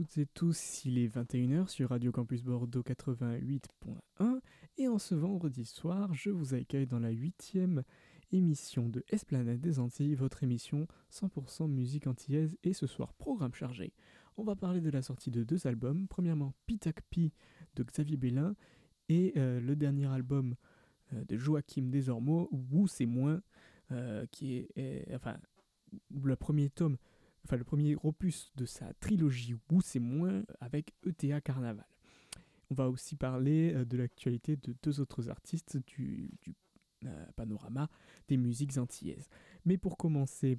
Toutes et tous, il est 21h sur Radio Campus Bordeaux 88.1 et en ce vendredi soir, je vous accueille dans la huitième émission de Esplanade des Antilles, votre émission 100% musique antillaise et ce soir programme chargé. On va parler de la sortie de deux albums, premièrement Pitac Pi de Xavier Bellin et euh, le dernier album euh, de Joachim Desormeaux, Où c'est moins, euh, qui est, enfin le premier tome enfin le premier opus de sa trilogie Où c'est moins avec ETA Carnaval. On va aussi parler euh, de l'actualité de deux autres artistes du, euh, panorama des musiques antillaises. Mais pour commencer,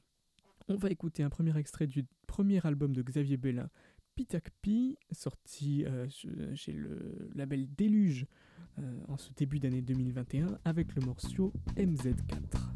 on va écouter un premier extrait du premier album de Xavier Bellin, Pitac Pi, sorti euh, chez le label Déluge en ce début d'année 2021 avec le morceau MZ4.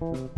Thank you.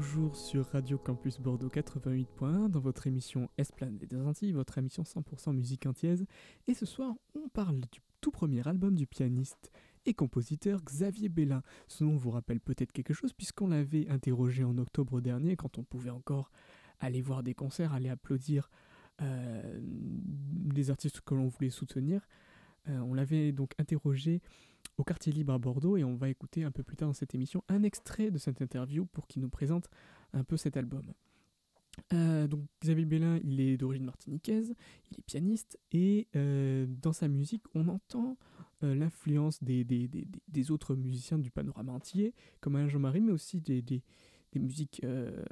Toujours sur Radio Campus Bordeaux 88.1 dans votre émission Esplanade des Antilles, votre émission 100% musique antillaise. Et ce soir, on parle du tout premier album du pianiste et compositeur Xavier Bellin. Ce nom vous rappelle peut-être quelque chose puisqu'on l'avait interrogé en octobre dernier quand on pouvait encore aller voir des concerts, aller applaudir euh, les artistes que l'on voulait soutenir. Euh, on l'avait donc interrogé au quartier libre à Bordeaux et on va écouter un peu plus tard dans cette émission un extrait de cette interview pour qu'il nous présente un peu cet album. Euh, donc Xavier Bellin, il est d'origine martiniquaise, il est pianiste et euh, dans sa musique on entend euh, l'influence des, autres musiciens du panorama entier, comme Alain Jean-Marie, mais aussi des, musiques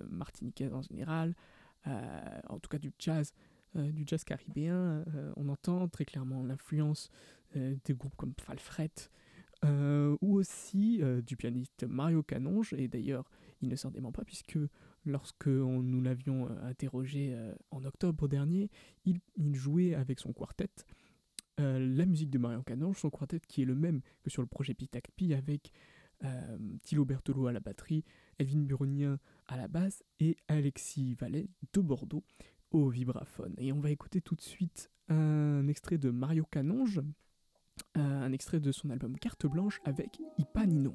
martiniquaises en général, en tout cas du jazz, du jazz caribéen. on entend très clairement l'influence des groupes comme Falfret, euh, ou aussi euh, du pianiste Mario Canonge, et d'ailleurs il ne s'en dément pas puisque lorsque nous l'avions euh, interrogé en octobre dernier, il, jouait avec son quartet la musique de Mario Canonge, son quartet qui est le même que sur le projet Pitacpi avec Thilo Bertolo à la batterie, Elvin Buronien à la basse et Alexis Vallet de Bordeaux au vibraphone. Et on va écouter tout de suite un extrait de Mario Canonge euh, un extrait de son album Carte Blanche avec Ipanino.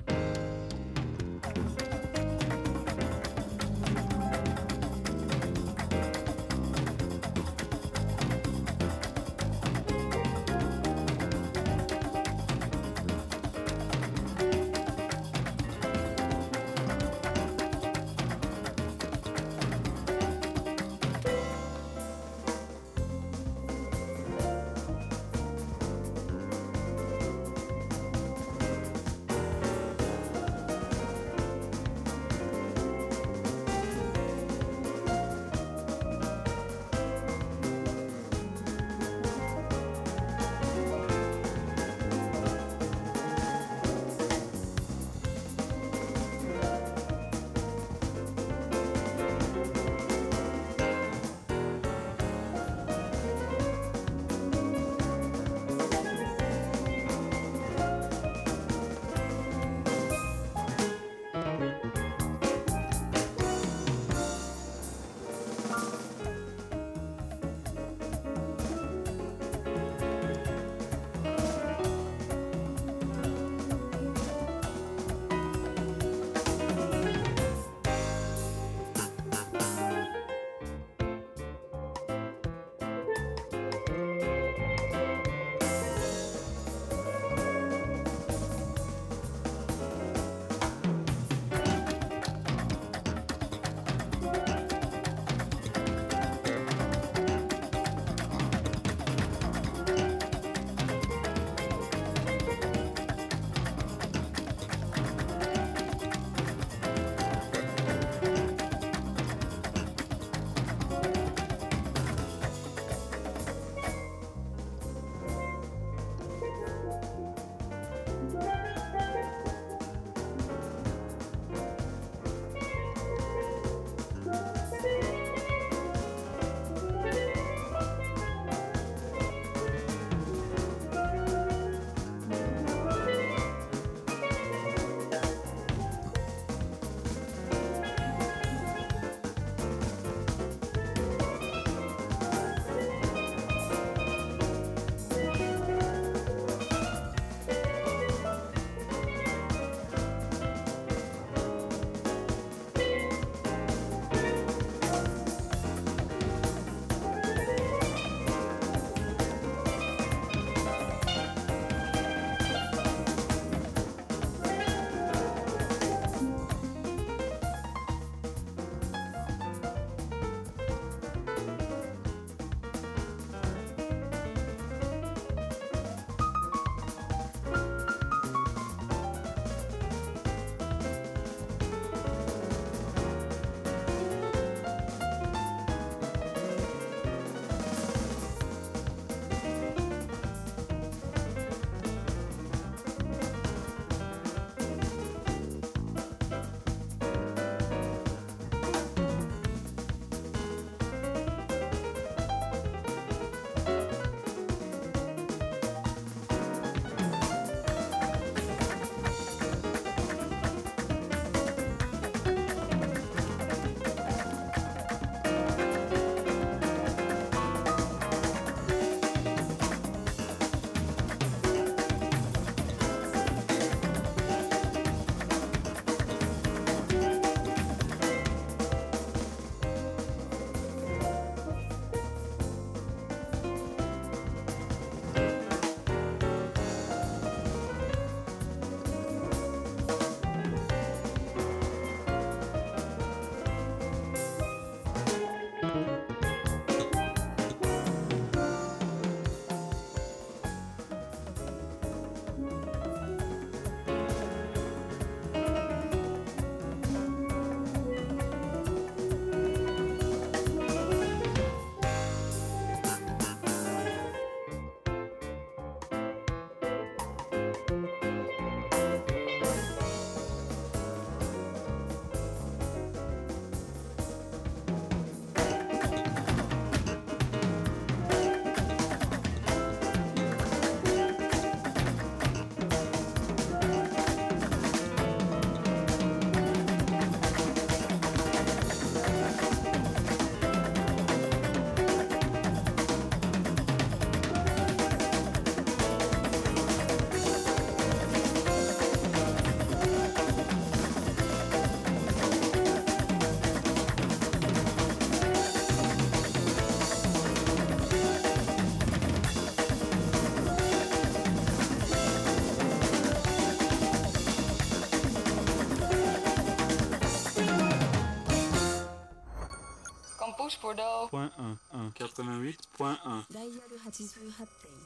Bordeaux. Point 1, 88.1.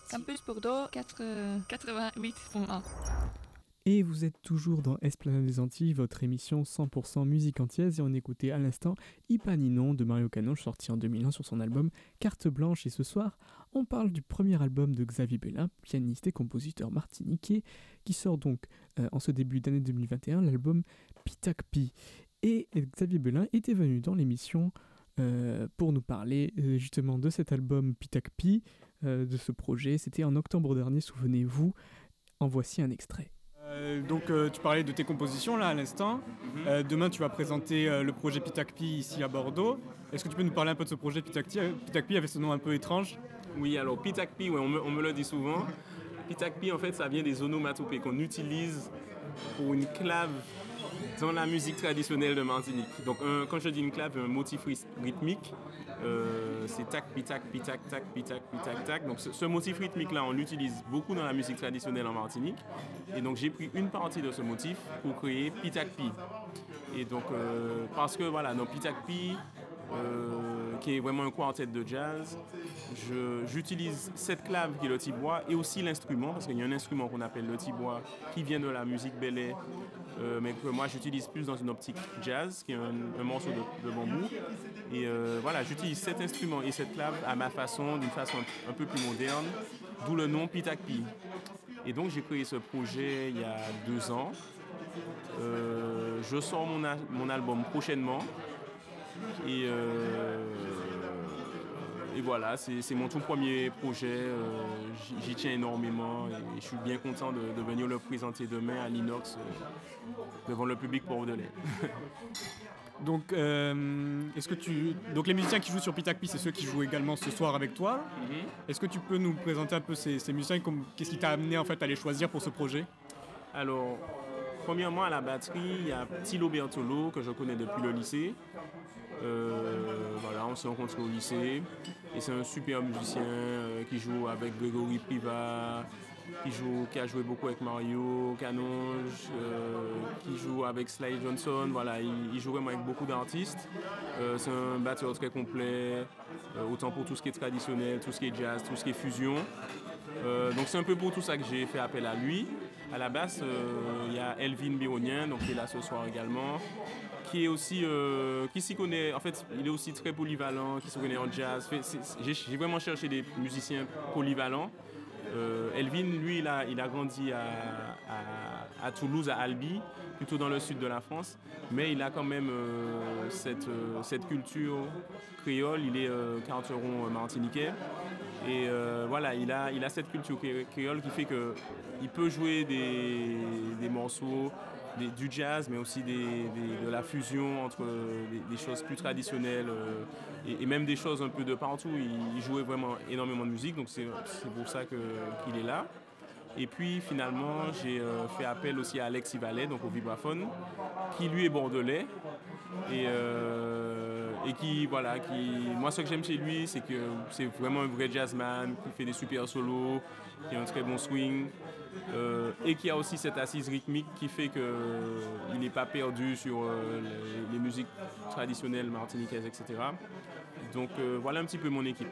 Campus Bordeaux 88.1. Et vous êtes toujours dans Esplanade des Antilles, votre émission 100% musique antillaise, et on écoutait à l'instant Ipaninon de Mario Canoche, sorti en 2001 sur son album Carte Blanche. Et ce soir, on parle du premier album de Xavier Bellin, pianiste et compositeur martiniquais, qui sort donc euh, en ce début d'année 2021, l'album Pitacpi. Et Xavier Bellin était venu dans l'émission euh, pour nous parler euh, justement de cet album Pitacpi, de ce projet. C'était en octobre dernier, souvenez-vous. En voici un extrait. Euh, donc euh, tu parlais de tes compositions là à l'instant. Mhm. Euh, demain tu vas présenter le projet Pitakpi ici à Bordeaux. Est-ce que tu peux nous parler un peu de ce projet Pitakpi Pitakpi avait ce nom un peu étrange. Oui alors Pitakpi, on, me, on, me, le dit souvent. Pitakpi en fait ça vient des onomatopées qu'on utilise pour une clave dans la musique traditionnelle de Martinique. Donc quand je dis une clave, un motif rythmique, euh, c'est tac, pitac, pitac, tac, pitac, pitac, tac. Donc ce, motif rythmique-là, on l'utilise beaucoup dans la musique traditionnelle en Martinique. Et donc j'ai pris une partie de ce motif pour créer pitac pi. Et donc euh, parce que voilà, dans pitac pi, qui est vraiment un quartet de jazz. J'utilise cette clave qui est le tibois et aussi l'instrument, parce qu'il y a un instrument qu'on appelle le tibois qui vient de la musique belay, euh, mais que moi j'utilise plus dans une optique jazz, qui est un, morceau de, bambou. Et euh, voilà, j'utilise cet instrument et cette clave à ma façon, d'une façon un peu plus moderne, d'où le nom Pitakpi. Et donc j'ai créé ce projet il y a deux ans. je sors mon, mon album prochainement. Et, euh, et voilà, c'est mon tout premier projet. Euh, j'y tiens énormément et je suis bien content de, venir le présenter demain à l'Inox euh, devant le public bordelais. Donc, est-ce que tu, donc les musiciens qui jouent sur Pitakpi, c'est ceux qui jouent également ce soir avec toi. Mhm. Est-ce que tu peux nous présenter un peu ces, ces musiciens Qu'est-ce qui t'a amené en fait à les choisir pour ce projet? Alors, premièrement à la batterie, il y a Tilo Bertolo que je connais depuis le lycée. Euh, voilà, on s'est rencontrés au lycée et c'est un super musicien euh, qui joue avec Gregory Priva, qui, joue, qui a joué beaucoup avec Mario Canonge, euh, qui joue avec Sly Johnson. Voilà, il, joue vraiment avec beaucoup d'artistes. c'est un batteur très complet, autant pour tout ce qui est traditionnel, tout ce qui est jazz, tout ce qui est fusion. donc c'est un peu pour tout ça que j'ai fait appel à lui. À la basse, il y a Elvin Bironien, donc qui est là ce soir également qui est aussi euh, qui s'y connaît. En fait, il est aussi très polyvalent, qui se connaît en jazz. J'ai vraiment cherché des musiciens polyvalents. Euh, Elvin, lui, il a, il a grandi à, Toulouse, à Albi, plutôt dans le sud de la France, mais il a quand même euh, cette, cette culture créole. Il est carteron martiniquais. Et voilà, il a, il a cette culture créole qui fait qu'il peut jouer des, des morceaux du jazz, mais aussi de la fusion entre des, choses plus traditionnelles euh, et, même des choses un peu de partout. Il, jouait vraiment énormément de musique, donc c'est pour ça qu'il est là. Et puis finalement, j'ai euh, fait appel aussi à Alex Ivalet, donc au vibraphone, qui lui est bordelais. Et, euh, et qui, voilà, qui, moi ce que j'aime chez lui, c'est que c'est vraiment un vrai jazzman, qui fait des super solos, qui a un très bon swing. Euh, et qui a aussi cette assise rythmique qui fait qu'il n'est pas perdu sur les, les, musiques traditionnelles martiniquaises, etc. Donc voilà un petit peu mon équipe.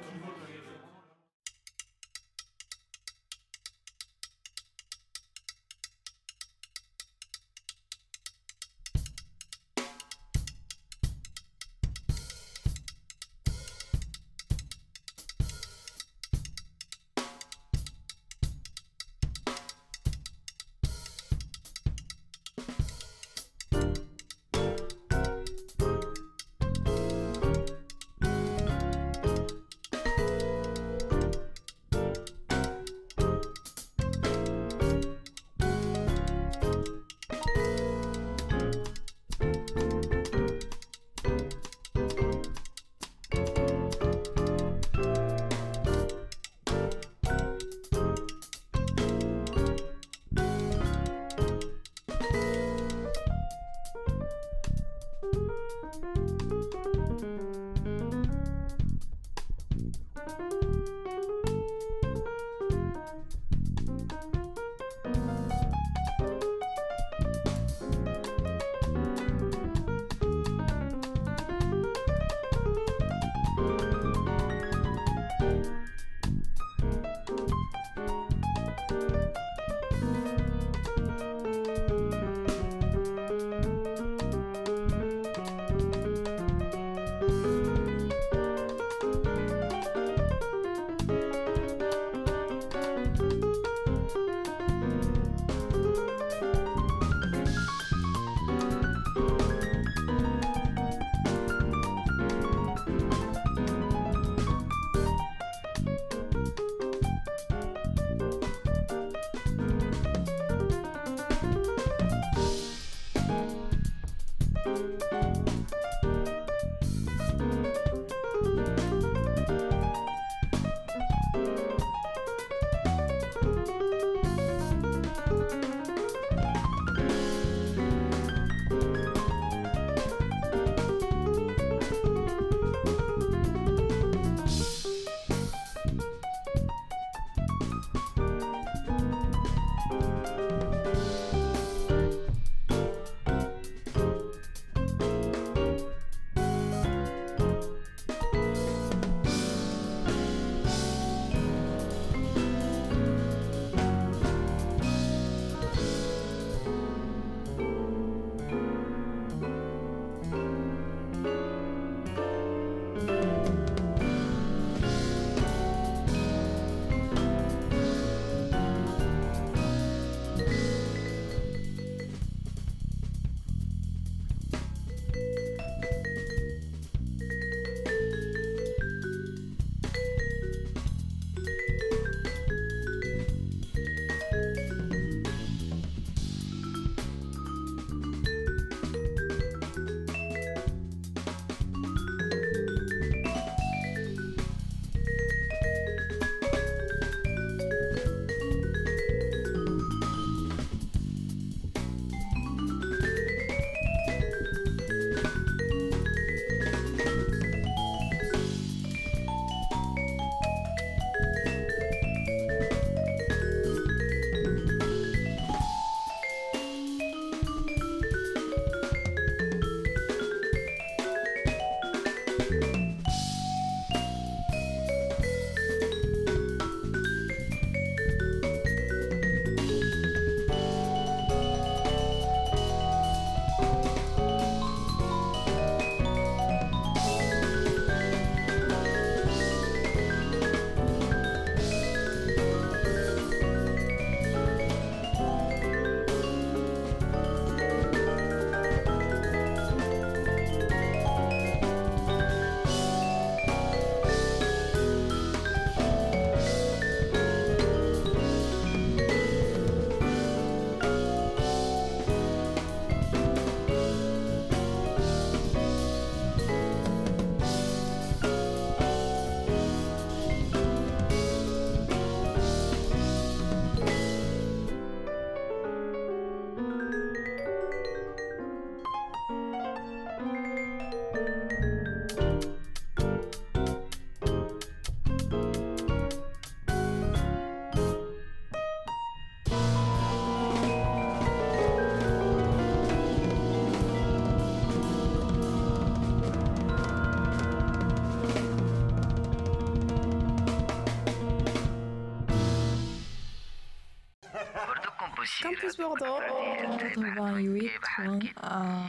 88.1.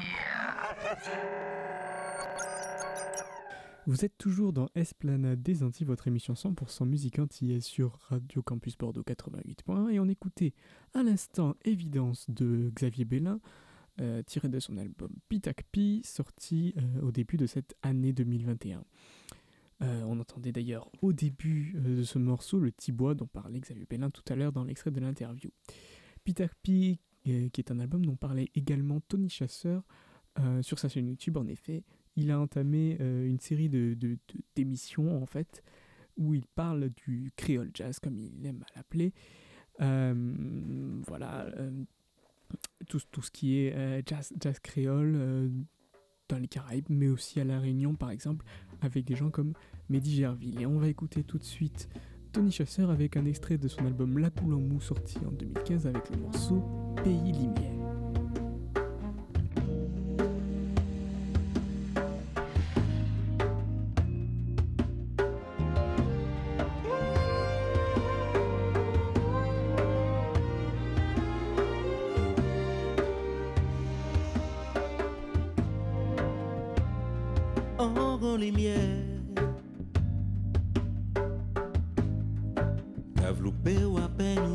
Vous êtes toujours dans Esplanade des Antilles, votre émission 100% musique antillaise sur Radio Campus Bordeaux 88.1 et on écoutait à l'instant Évidence de Xavier Bellin euh, tiré de son album Pitakpi sorti euh, au début de cette année 2021. Euh, on entendait d'ailleurs au début de ce morceau le Tibois dont parlait Xavier Bellin tout à l'heure dans l'extrait de l'interview. Pitakpi qui est un album dont parlait également Tony Chasseur sur sa chaîne YouTube en effet il a entamé euh, une série de, d'émissions en fait où il parle du créole jazz comme il aime à l'appeler. Euh, voilà, euh, tout, tout, ce qui est jazz, jazz créole dans les Caraïbes, mais aussi à La Réunion par exemple, avec des gens comme Mehdi Gerville. Et on va écouter tout de suite Tony Chasseur avec un extrait de son album La Poule en Mou sorti en 2015 avec le morceau Pays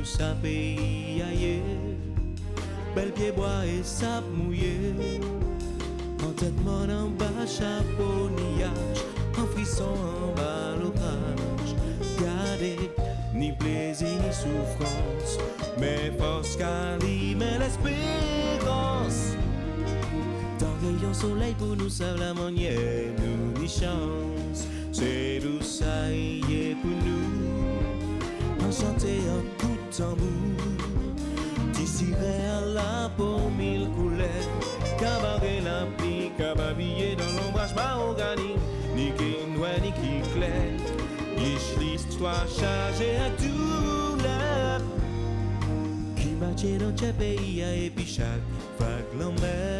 Tout ça pays ailleurs bel pied bois et sable mouillé. En tête mon en bas, chapeau, niage, en frisson en bas, l'orage. Gardez ni plaisir ni souffrance, mais force mais l'espérance. Tant rayon soleil pour nous sauver la manière, nous ni chance. C'est d'où ça y est pour nous, enchanté en tambour. Tissiré à la peau mille couleurs. Cabaret la cababillé dans l'ombrage mahogany Ni qui noir, ni qui clair Yish l'histoire chargée à tout l'air Qui marchait dans ce pays puis chaque vague l'emmène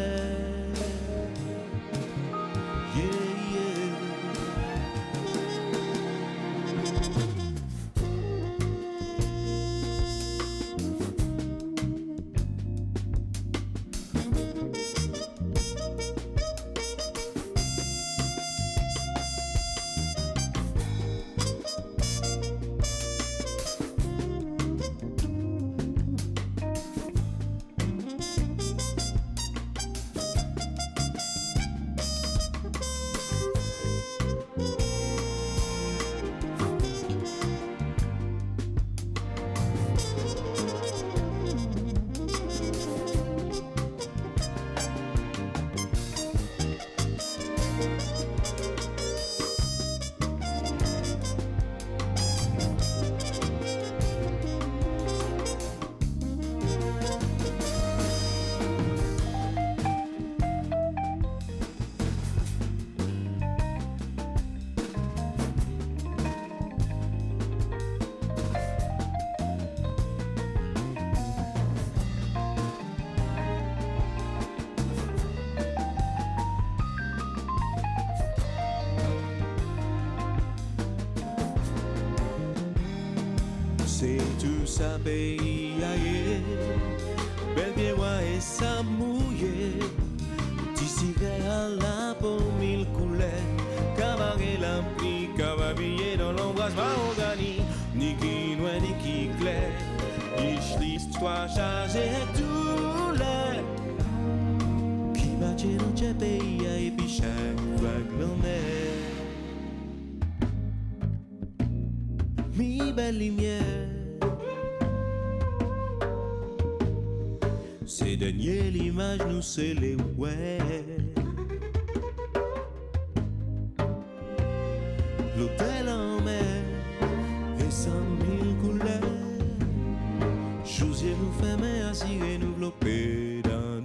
sa pays aïe Bel bien et sa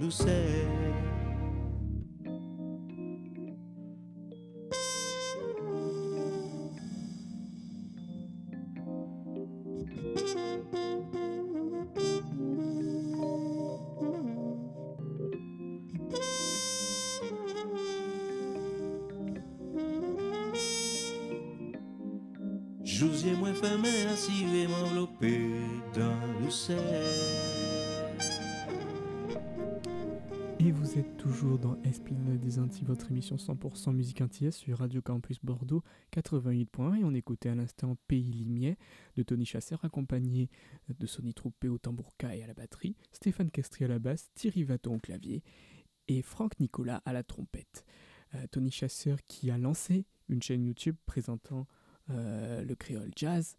c'est. Jousier moins fait main assis m'envelopper dans le sel. Vous êtes toujours dans Esplanade des Antilles, votre émission 100% musique antillaise sur Radio Campus Bordeaux 88.1 et on écoutait à l'instant Pays Limier de Tony Chasseur accompagné de Sonny Troupé au tambourka et à la batterie, Stéphane Castry à la basse, Thierry Vaton au clavier et Franck Nicolas à la trompette. Euh, Tony Chasseur qui a lancé une chaîne YouTube présentant euh, le créole jazz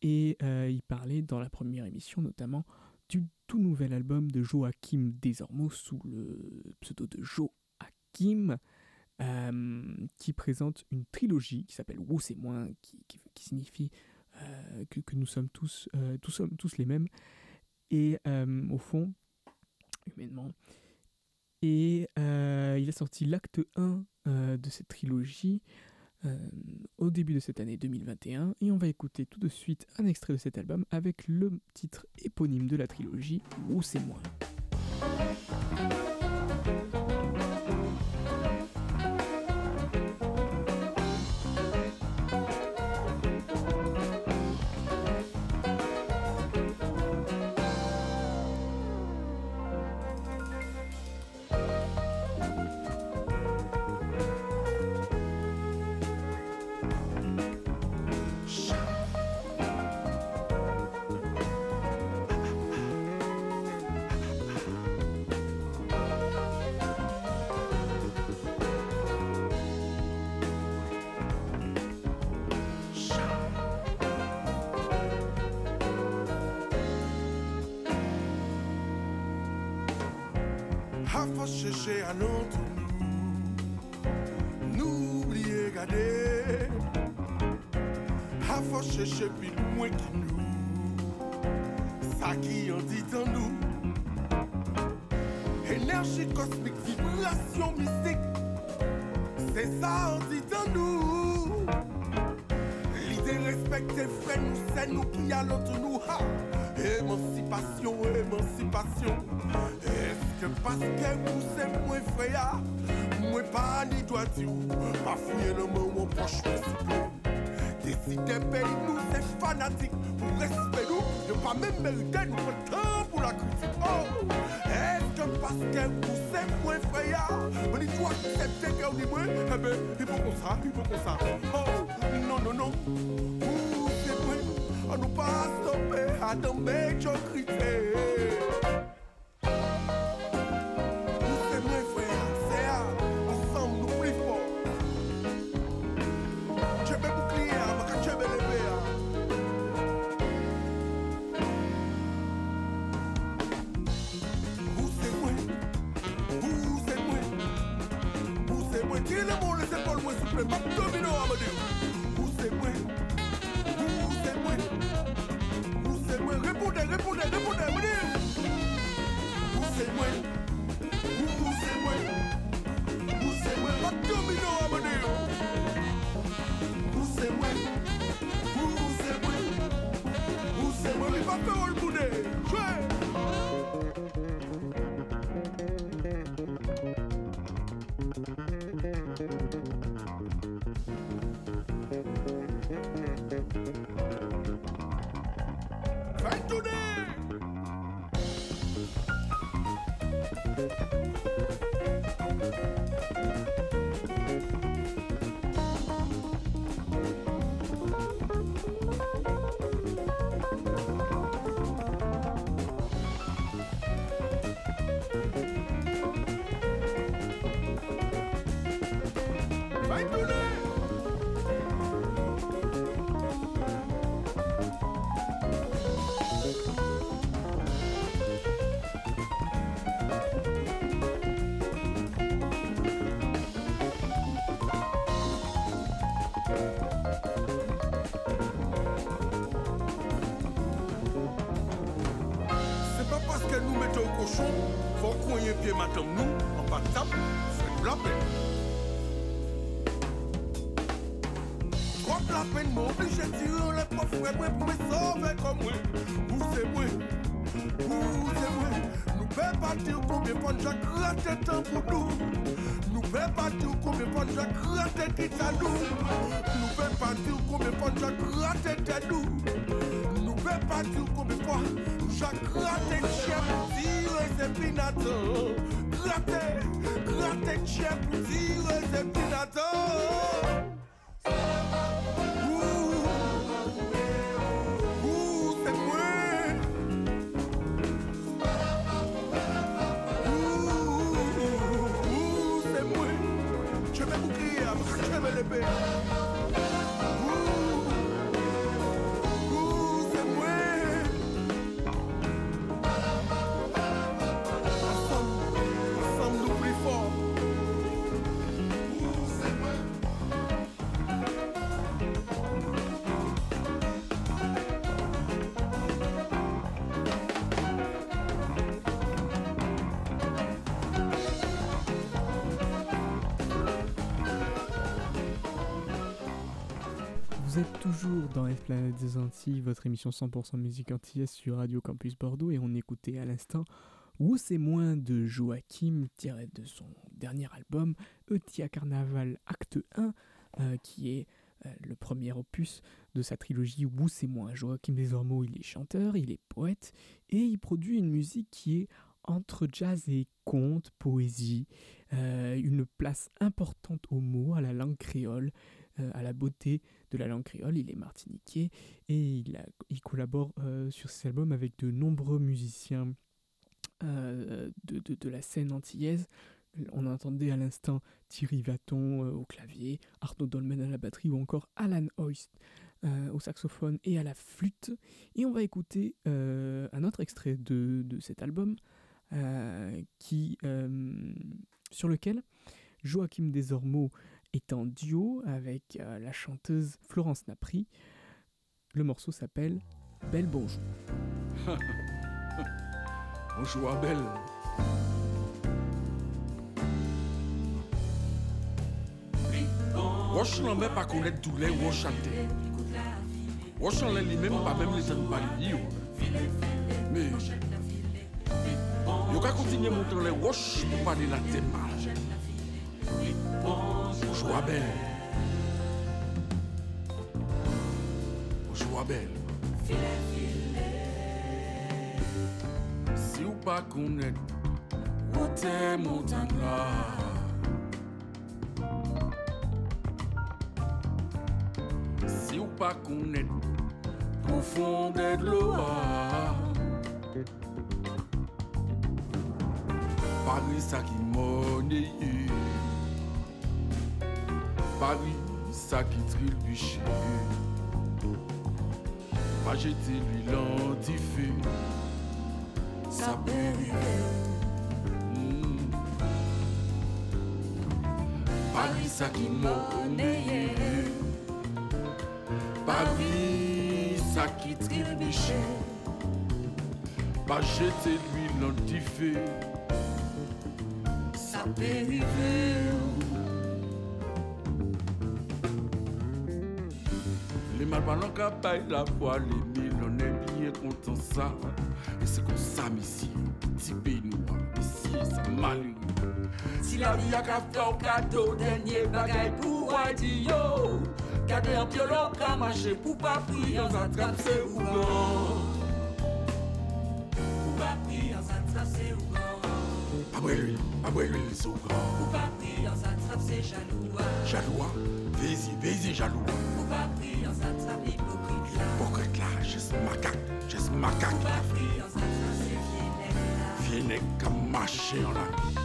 et euh, il parlait dans la première émission notamment du tout nouvel album de Joachim Desormeaux sous le pseudo de Joachim euh, qui présente une trilogie qui s'appelle Wou c'est moi qui, signifie euh, que, nous sommes tous, euh, tous sommes tous les mêmes et euh, au fond humainement. Et il a sorti l'acte 1 euh, de cette trilogie euh, au début de cette année 2021 et on va écouter tout de suite un extrait de cet album avec le titre éponyme de la trilogie Où c'est moi? A fò chèche anon tou nou Nou oubliye gade A fò chèche pil mwen ki nou Sa ki an dit an nou Énergie kosmik, vibration mystique. C'est ça an dit an nou L'idée respecte frère nous c'est nous qui allons nous. Ha! Émancipation, émancipation Parce que vous c'est moins frère Moi pas ni doit dire Pas fouiller le mot mon proche Décider pays nous c'est fanatique Pour respect nous Ne pas même mériter nous prendre temps pour la critique Oh! Est-ce que parce que vous c'est moins frère On y doit accepter que on dit moi Eh ben il faut qu'on ça, il faut qu'on ça Oh! Non non non. Vous c'est moi On nous pas stopper à nos ponjak rete tan pou nou Nou pe patir kome ponjak rete ki tan nou Nou pe patir kome ponjak rete te nou Nou pe patir kome ponjak rete chep Dire se pinato. Rete, rete chep toujours dans Esplanade des Antilles, votre émission 100% musique antillaise sur Radio Campus Bordeaux et on écoutait à l'instant Où c'est moins de Joachim tiré de son dernier album Eutia Carnaval Acte 1 euh, qui est euh, le premier opus de sa trilogie Où c'est moins. Joachim Desormeaux, il est chanteur, il est poète et il produit une musique qui est entre jazz et conte, poésie, euh, une place importante aux mots, à la langue créole, à la beauté de la langue créole. Il est martiniquais et il, a- il collabore euh, sur ses albums avec de nombreux musiciens euh, de, la scène antillaise. On entendait à l'instant Thierry Vaton euh, au clavier, Arnaud Dolmen à la batterie ou encore Alan Hoist euh, au saxophone et à la flûte. Et on va écouter un autre extrait de, de cet album sur lequel Joachim Desormeaux est en duo avec euh, la chanteuse Florence Napri. Le morceau s'appelle Belle Bonjour. Bonjour Abel. Roche n'en met pas connaître tous les roches chanter. Roche en lui-même, pas même les jeunes baliers. Mais, il va continuer à monter les roches pour parler la tête mal. Bonjour Abel. Bonjour Abel. Si ou pas connaître, où t'es montagne là. Si ou pas connaître, profondeur de l'eau. Paris ça qui monnaie. Paris ça qui trilbuche. Pas jeter lui l'antifé. Ça. Mm. Paris ça qui monnaie. Paris ça qui trilbuche. Pas jeter lui l'antifé. Ça peut malparlants capaillent la voix, les mille, on est bien content ça. Et c'est comme ça, ici, petit pays noir, ici, ça malheureux. Si la vie a qu'à faire cadeau, dernier bagaille pour radio. Gardez un violon qu'à marcher pour pas prier, on attrape ses ougans. Pour pas prier, on attrape ses ougans. Après lui, après lui, les ougans. Pour pas prier, on attrape ses jaloux. Jaloux, vas-y, vas-y, jaloux. Pour pas l'hypocrite là. Là, juste macaque, juste macaque. Pour pas prier, on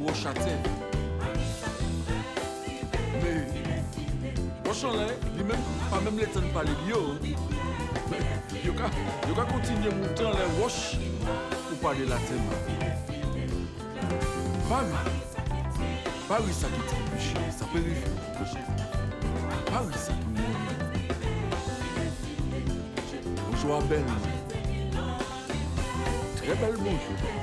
ouachatène. Mais... Bonjour, lui-même, Pas même les temps de parler bio. Hein. Mais... Yo, ga. Yo, ga continue à monter les wash pour parler latin. Par là. Par là, ça fait du jeu. Ça fait du jeu. Par là, ça fait du jeu. Bonjour, belle. Très belle bonjour.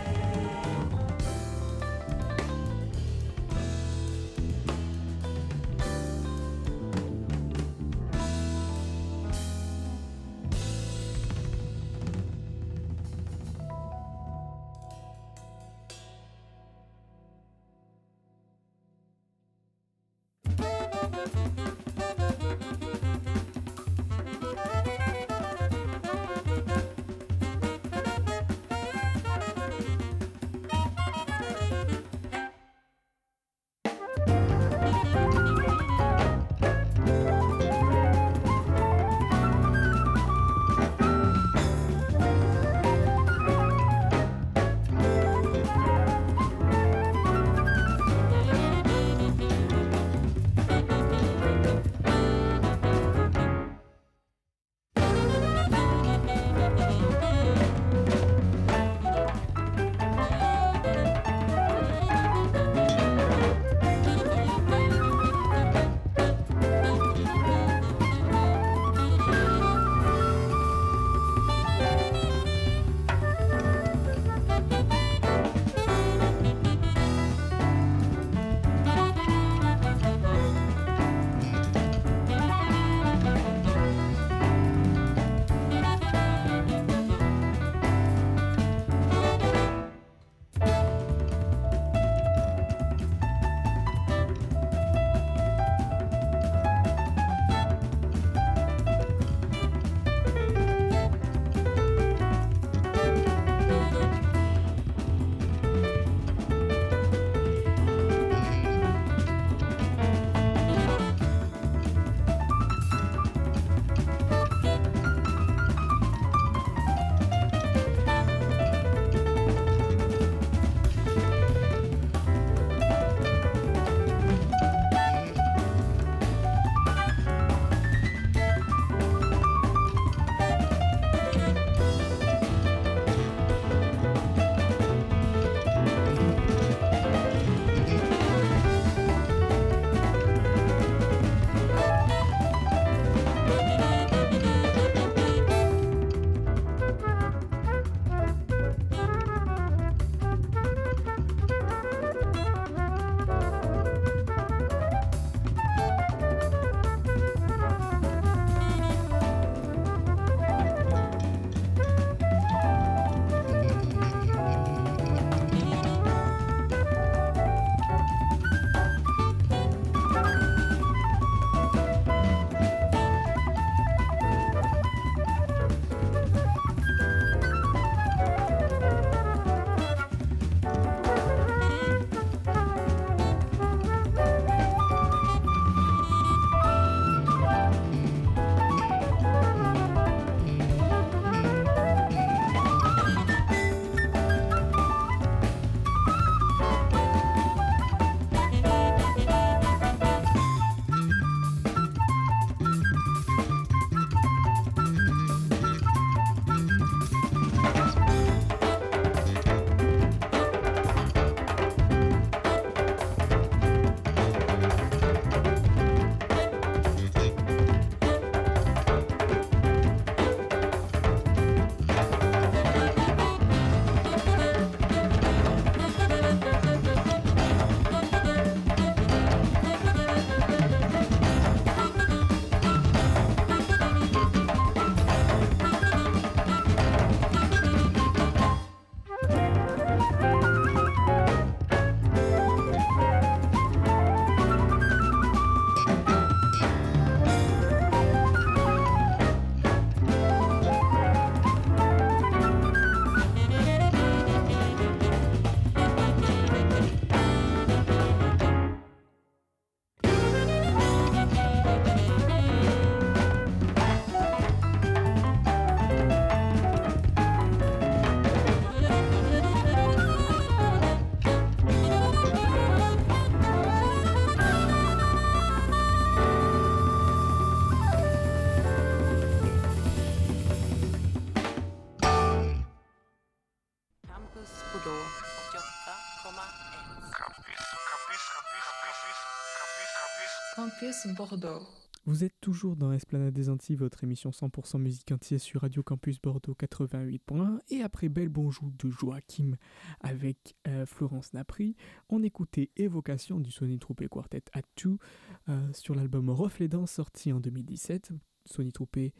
Bordeaux. Vous êtes toujours dans Esplanade des Antilles, votre émission 100% musique entière sur Radio Campus Bordeaux 88.1. Et après Belle Bonjour de Joachim avec euh, Florence Napri, on écoutait Évocation du Sony Troupé Quartet at 2 euh, sur l'album Reflet Danse sorti en 2017. Sony Troupé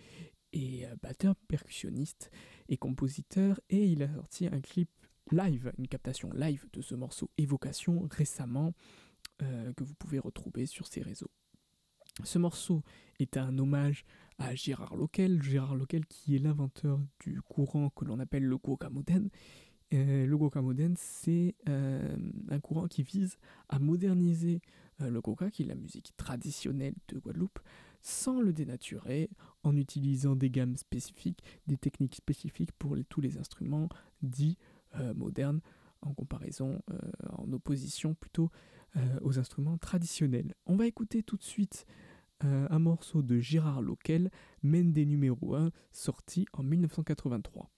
est euh, batteur, percussionniste et compositeur et il a sorti un clip live, une captation live de ce morceau Évocation récemment que vous pouvez retrouver sur ses réseaux. Ce morceau est un hommage à Gérard Loquel, Gérard Loquel qui est l'inventeur du courant que l'on appelle le Goka moderne. Euh, le Goka moderne, c'est euh, un courant qui vise à moderniser euh, le Goka, qui est la musique traditionnelle de Guadeloupe, sans le dénaturer, en utilisant des gammes spécifiques, des techniques spécifiques pour tous les instruments dits modernes, en comparaison, en opposition plutôt aux instruments traditionnels. On va écouter tout de suite euh, un morceau de Gérard Loquel, Mende numéro 1, sorti en 1983.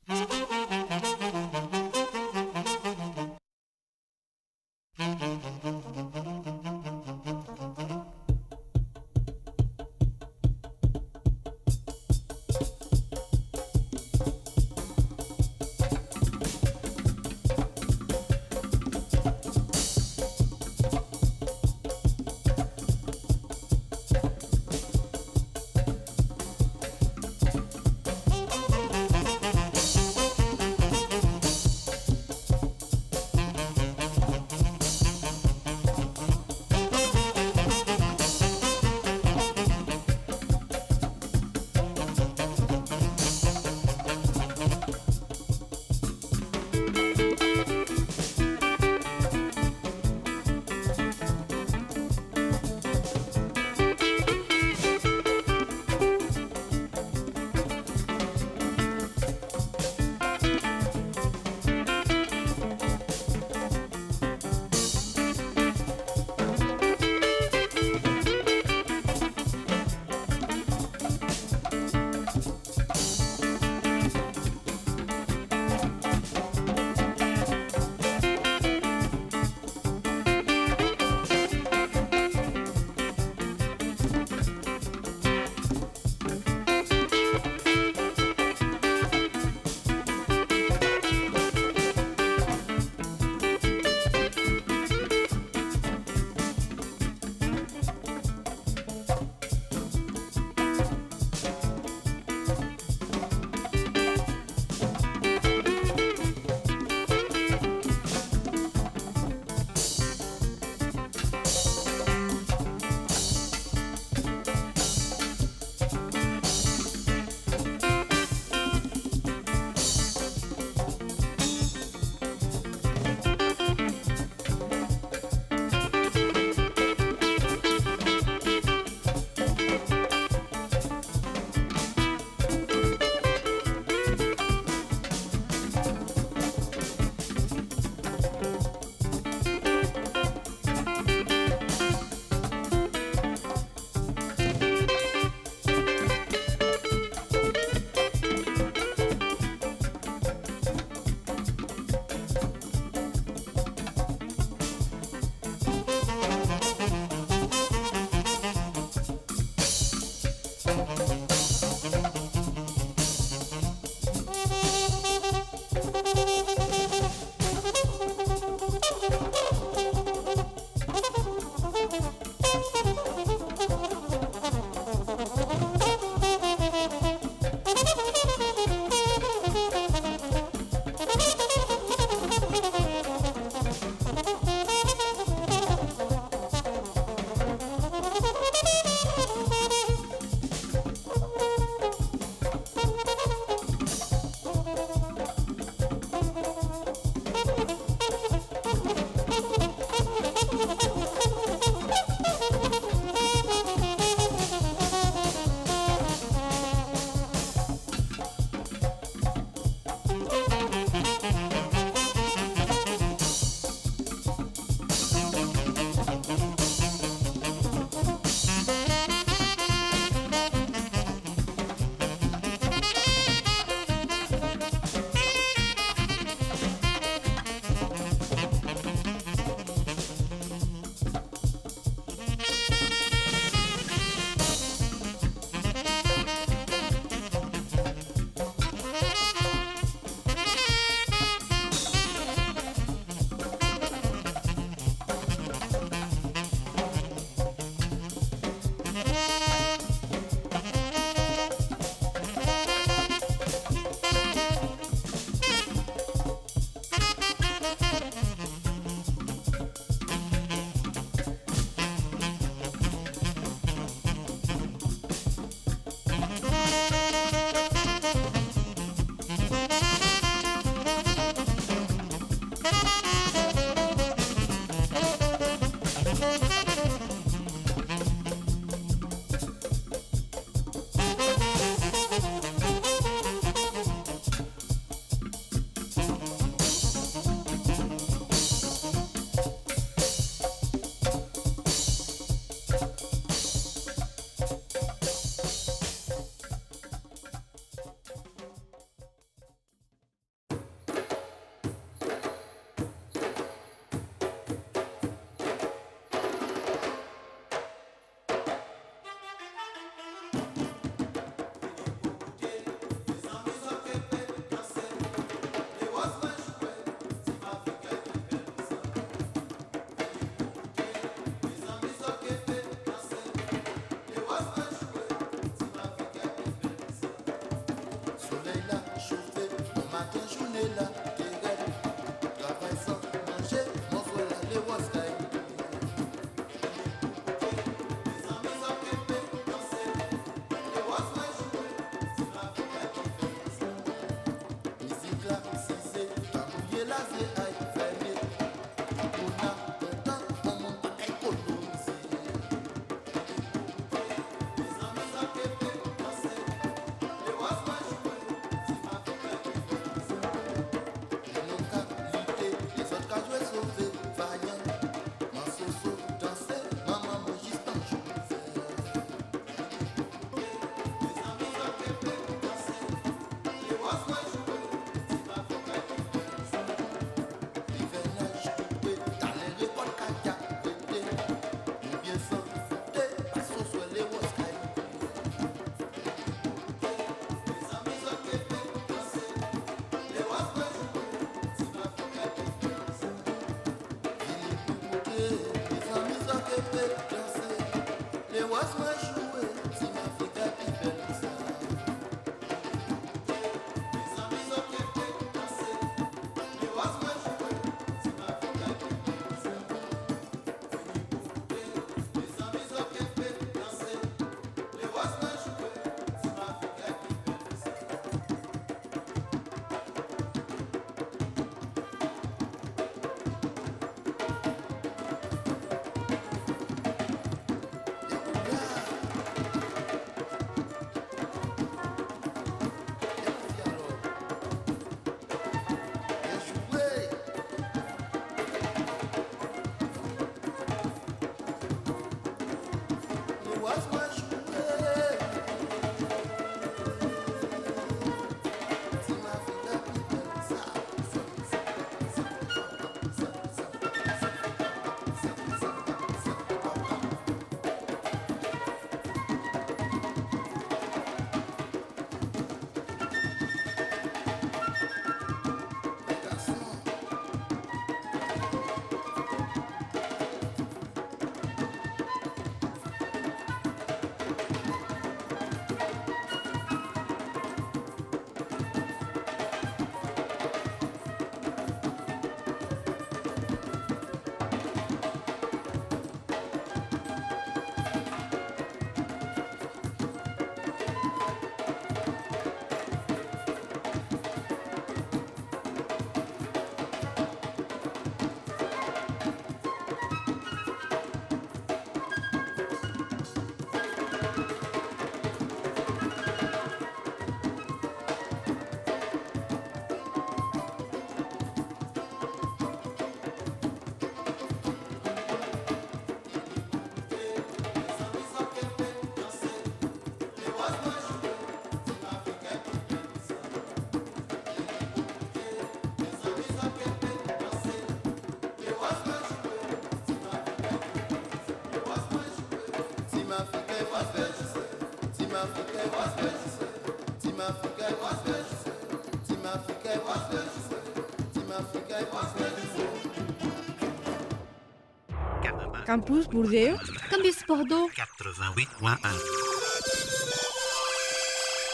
Campus Bordeaux. Campus Bordeaux. 88.1.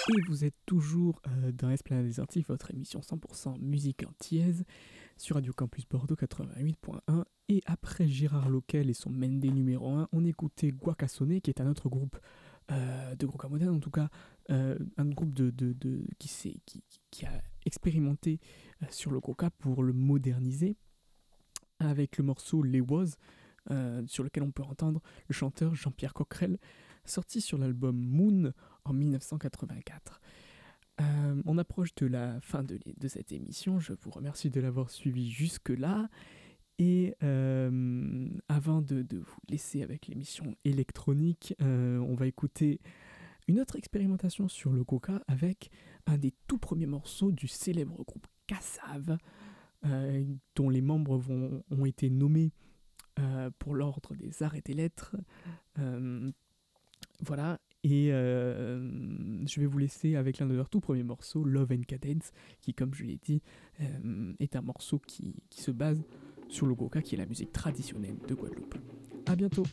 Et vous êtes toujours euh, dans Esplanade des Antilles, votre émission 100% musique antillaise sur Radio Campus Bordeaux 88.1. Et après Gérard Loquel et son Mendé numéro 1, on écoutait Guacasone, qui est un autre groupe euh, de Groca moderne, en tout cas euh, un groupe de, qui, a expérimenté euh, sur le Coca pour le moderniser avec le morceau Les Was, euh, sur lequel on peut entendre le chanteur Jean-Pierre Coquerel, sorti sur l'album Moon en 1984. Euh, on approche de la fin de, de, cette émission, je vous remercie de l'avoir suivi jusque-là. Et avant de, vous laisser avec l'émission électronique, on va écouter une autre expérimentation sur le coca avec un des tout premiers morceaux du célèbre groupe Kassav, euh, dont les membres vont, ont été nommés euh, pour l'ordre des arts et des lettres. Voilà, et je vais vous laisser avec l'un de leurs tout premiers morceaux, Love and Cadence, qui, comme je l'ai dit, est un morceau qui, se base sur le goka, qui est la musique traditionnelle de Guadeloupe. A bientôt!